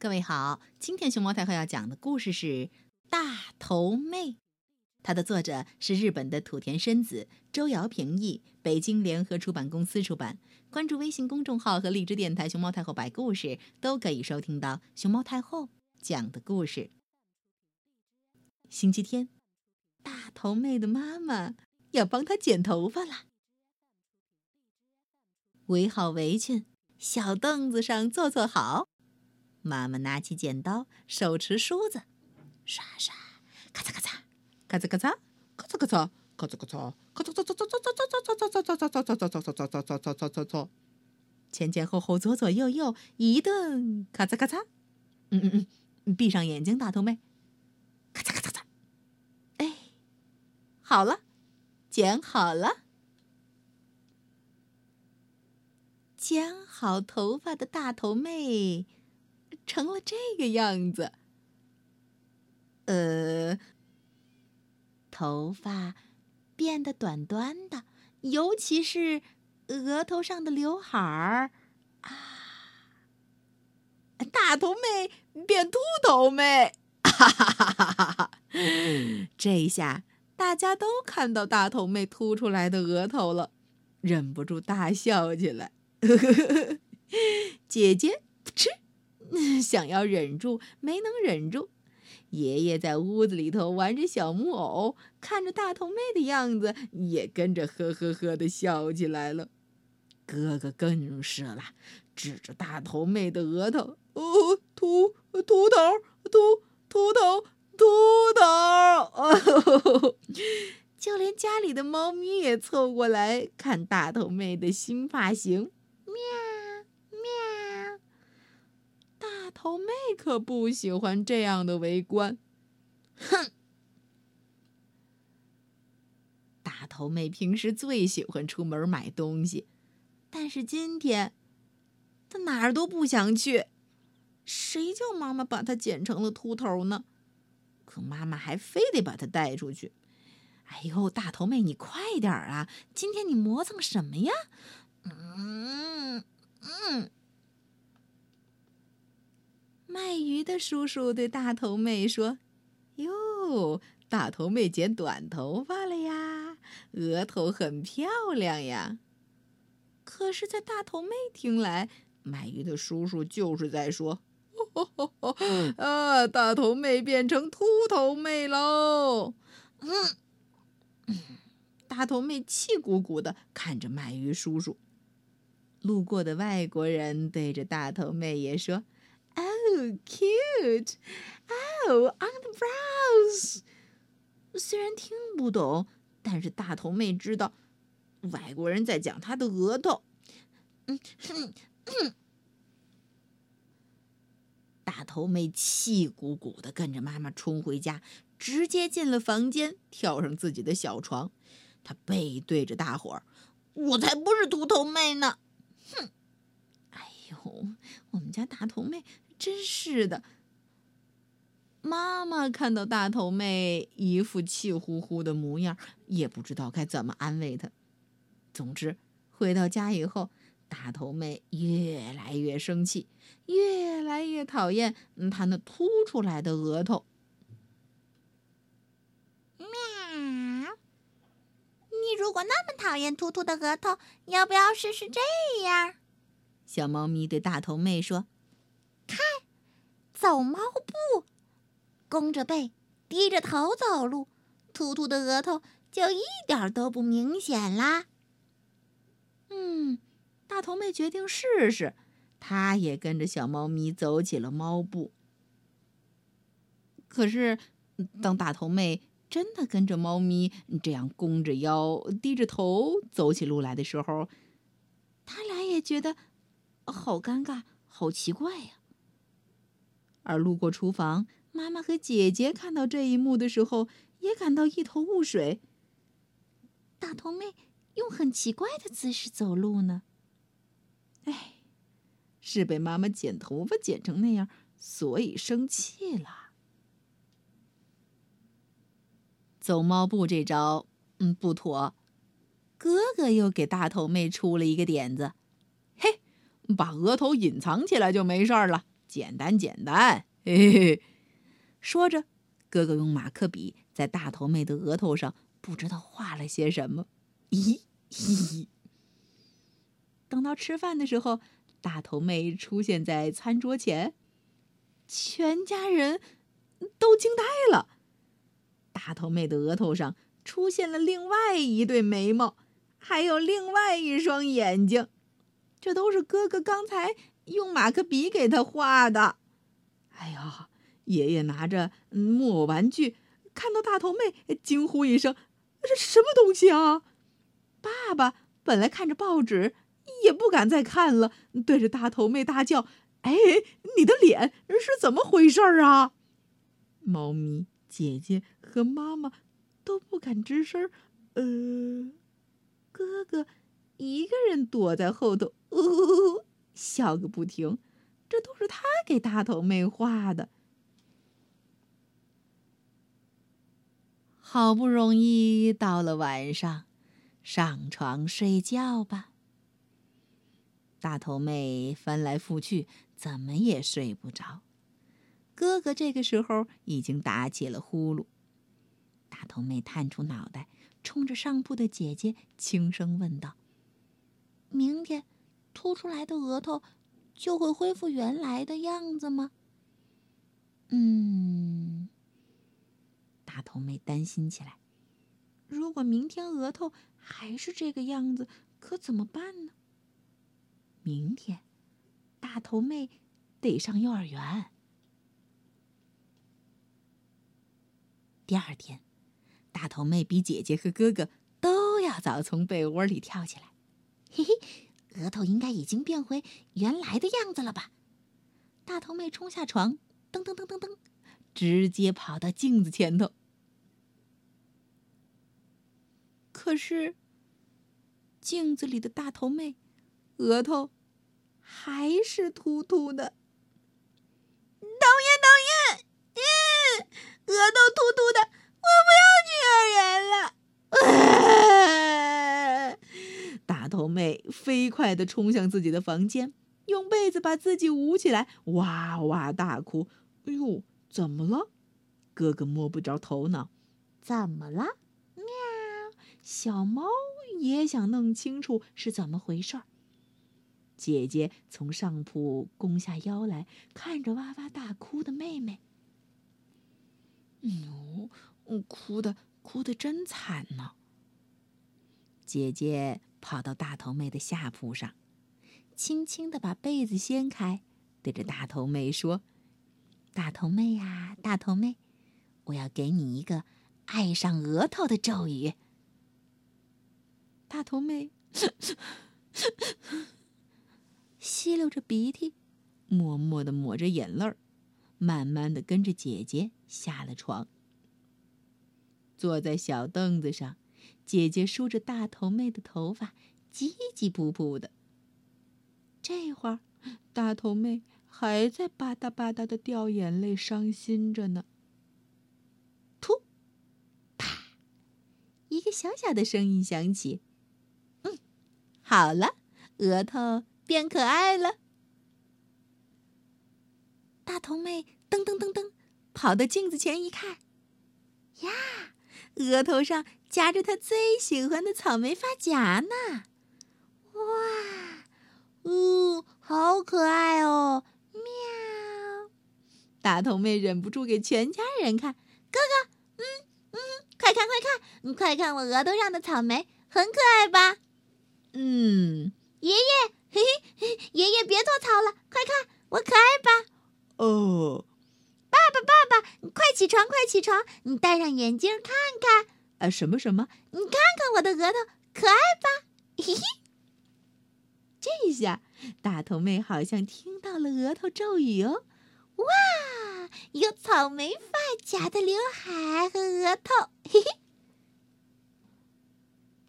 各位好，今天熊猫太后要讲的故事是《大头妹》，它的作者是日本的土田伸子，周瑶平译，北京联合出版公司出版。关注微信公众号和荔枝电台“熊猫太后摆故事”，都可以收听到熊猫太后讲的故事。星期天，大头妹的妈妈要帮她剪头发了，围好围裙，小凳子上坐坐好。妈妈拿起剪刀，手持梳子，刷刷，咔嚓咔嚓，咔嚓咔嚓，咔嚓咔嚓，咔嚓咔嚓，咔嚓嚓嚓嚓嚓嚓嚓嚓嚓嚓嚓嚓嚓嚓嚓嚓嚓嚓，前前后后，左左右右，一顿咔嚓咔嚓。嗯嗯嗯，闭上眼睛，大头妹，咔嚓咔嚓嚓。哎，好了，剪好了。剪好头发的大头妹。成了这个样子，呃，头发变得短短的，尤其是额头上的刘海儿啊，大头妹变秃头妹，哈哈哈哈哈哈！这下大家都看到大头妹凸出来的额头了，忍不住大笑起来。姐姐吃。想要忍住，没能忍住。爷爷在屋子里头玩着小木偶，看着大头妹的样子，也跟着呵呵呵的笑起来了。哥哥更是了，指着大头妹的额头：“哦，秃秃头，秃秃头，秃头！” 就连家里的猫咪也凑过来看大头妹的新发型。头妹可不喜欢这样的围观，哼！大头妹平时最喜欢出门买东西，但是今天她哪儿都不想去。谁叫妈妈把她剪成了秃头呢？可妈妈还非得把她带出去。哎呦，大头妹，你快点啊！今天你磨蹭什么呀？嗯嗯。卖鱼的叔叔对大头妹说：“哟，大头妹剪短头发了呀，额头很漂亮呀。”可是，在大头妹听来，卖鱼的叔叔就是在说：“啊，大头妹变成秃头妹喽！”嗯，大头妹气鼓鼓的看着卖鱼叔叔。路过的外国人对着大头妹也说。Oh, cute! Oh, on the brows. 虽然听不懂，但是大头妹知道，外国人在讲她的额头。嗯哼。大头妹气鼓鼓的跟着妈妈冲回家，直接进了房间，跳上自己的小床。她背对着大伙儿：“我才不是秃头妹呢！”哼！哎呦，我们家大头妹。真是的！妈妈看到大头妹一副气呼呼的模样，也不知道该怎么安慰她。总之，回到家以后，大头妹越来越生气，越来越讨厌她那凸出来的额头。喵！你如果那么讨厌秃秃的额头，要不要试试这样？小猫咪对大头妹说。看，走猫步，弓着背，低着头走路，秃秃的额头就一点都不明显啦。嗯，大头妹决定试试，她也跟着小猫咪走起了猫步。可是，当大头妹真的跟着猫咪这样弓着腰、低着头走起路来的时候，他俩也觉得好尴尬、好奇怪呀。而路过厨房，妈妈和姐姐看到这一幕的时候，也感到一头雾水。大头妹用很奇怪的姿势走路呢。哎，是被妈妈剪头发剪成那样，所以生气了。走猫步这招，嗯，不妥。哥哥又给大头妹出了一个点子：嘿，把额头隐藏起来就没事了。简单简单。嘿嘿嘿。说着，哥哥用马克笔在大头妹的额头上不知道画了些什么。咦咦。等到吃饭的时候，大头妹出现在餐桌前，全家人都惊呆了。大头妹的额头上出现了另外一对眉毛，还有另外一双眼睛，这都是哥哥刚才用马克笔给他画的。哎呀，爷爷拿着木偶玩具，看到大头妹，惊呼一声：“这什么东西啊？”爸爸本来看着报纸。也不敢再看了，对着大头妹大叫：“哎，你的脸是怎么回事啊？”猫咪姐姐和妈妈都不敢吱声。呃，哥哥一个人躲在后头，呜，笑个不停。这都是他给大头妹画的。好不容易到了晚上，上床睡觉吧。大头妹翻来覆去，怎么也睡不着。哥哥这个时候已经打起了呼噜。大头妹探出脑袋，冲着上铺的姐姐轻声问道：“明天，凸出来的额头就会恢复原来的样子吗？”嗯，大头妹担心起来。如果明天额头还是这个样子，可怎么办呢？明天，大头妹得上幼儿园。第二天，大头妹比姐姐和哥哥都要早从被窝里跳起来。嘿嘿，额头应该已经变回原来的样子了吧？大头妹冲下床，噔噔噔噔噔，直接跑到镜子前头。可是，镜子里的大头妹额头。还是秃秃的。导演，导演，嗯，额头秃秃的，我不要去幼儿园了。大头妹飞快地冲向自己的房间，用被子把自己捂起来，哇哇大哭。哎呦，怎么了？哥哥摸不着头脑。怎么了？喵！小猫也想弄清楚是怎么回事儿。姐姐从上铺弓下腰来，看着哇哇大哭的妹妹。哟，哭的哭的真惨呢。姐姐跑到大头妹的下铺上，轻轻的把被子掀开，对着大头妹说：“大头妹呀，大头妹，我要给你一个爱上额头的咒语。”大头妹。吸溜着鼻涕，默默的抹着眼泪儿，慢慢的跟着姐姐下了床。坐在小凳子上，姐姐梳着大头妹的头发，叽叽噗噗的。这会儿，大头妹还在吧嗒吧嗒的掉眼泪，伤心着呢。噗，啪，一个小小的声音响起：“嗯，好了，额头。”变可爱了，大头妹噔噔噔噔跑到镜子前一看，呀，额头上夹着她最喜欢的草莓发夹呢！哇，呜，好可爱哦！喵！大头妹忍不住给全家人看，哥哥，嗯嗯，快看快看，快看我额头上的草莓，很可爱吧？嗯，爷爷。嘿嘿，爷爷别做操了，快看我可爱吧？哦，快起床快起床，你戴上眼镜看看。啊，什么什么？你看看我的额头可爱吧？嘿嘿，这下大头妹好像听到了额头咒语哦。哇，有草莓发夹的刘海和额头，嘿嘿。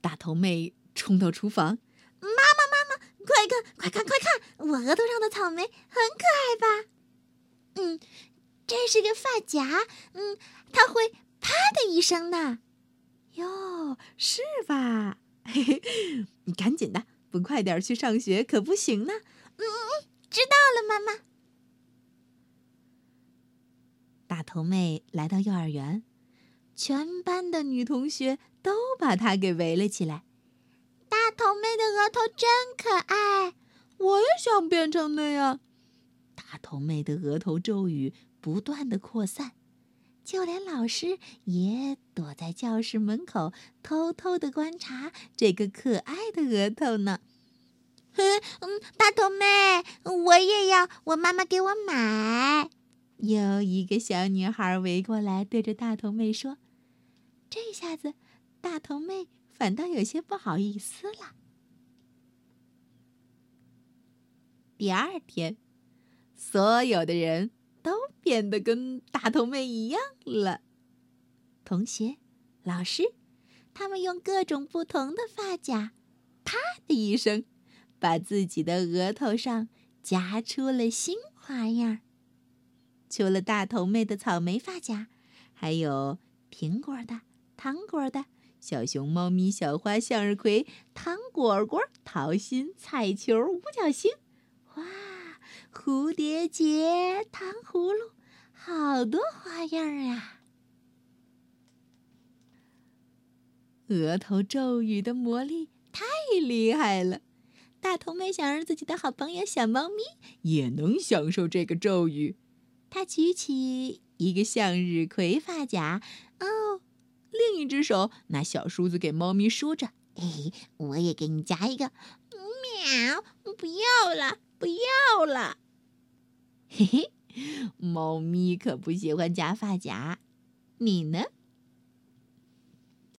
大头妹冲到厨房，妈妈妈妈。快看，快看，快看！我额头上的草莓很可爱吧？嗯，这是个发夹，嗯，它会啪的一声呢。哟，是吧？嘿嘿，你赶紧的，不快点去上学可不行呢。嗯嗯嗯，知道了，妈妈。大头妹来到幼儿园，全班的女同学都把她给围了起来。大头妹的额头真可爱，我也想变成那样。大头妹的额头咒语不断的扩散，就连老师也躲在教室门口偷偷的观察这个可爱的额头呢。嗯嗯，大头妹，我也要，我妈妈给我买。有一个小女孩围过来，对着大头妹说：“这下子，大头妹反倒有些不好意思了。”第二天，所有的人都变得跟大头妹一样了。同学、老师，他们用各种不同的发夹，啪的一声，把自己的额头上夹出了新花样。除了大头妹的草莓发夹，还有苹果的、糖果的、小熊、猫咪、小花、向日葵、糖果果、桃心、彩球、五角星，蝴蝶结、糖葫芦，好多花样啊！额头咒语的魔力太厉害了，大头妹想让自己的好朋友小猫咪也能享受这个咒语。他举起一个向日葵发夹，哦，另一只手拿小梳子给猫咪梳着。哎，我也给你夹一个。喵，不要了，不要了。嘿嘿，猫咪可不喜欢夹发夹，你呢？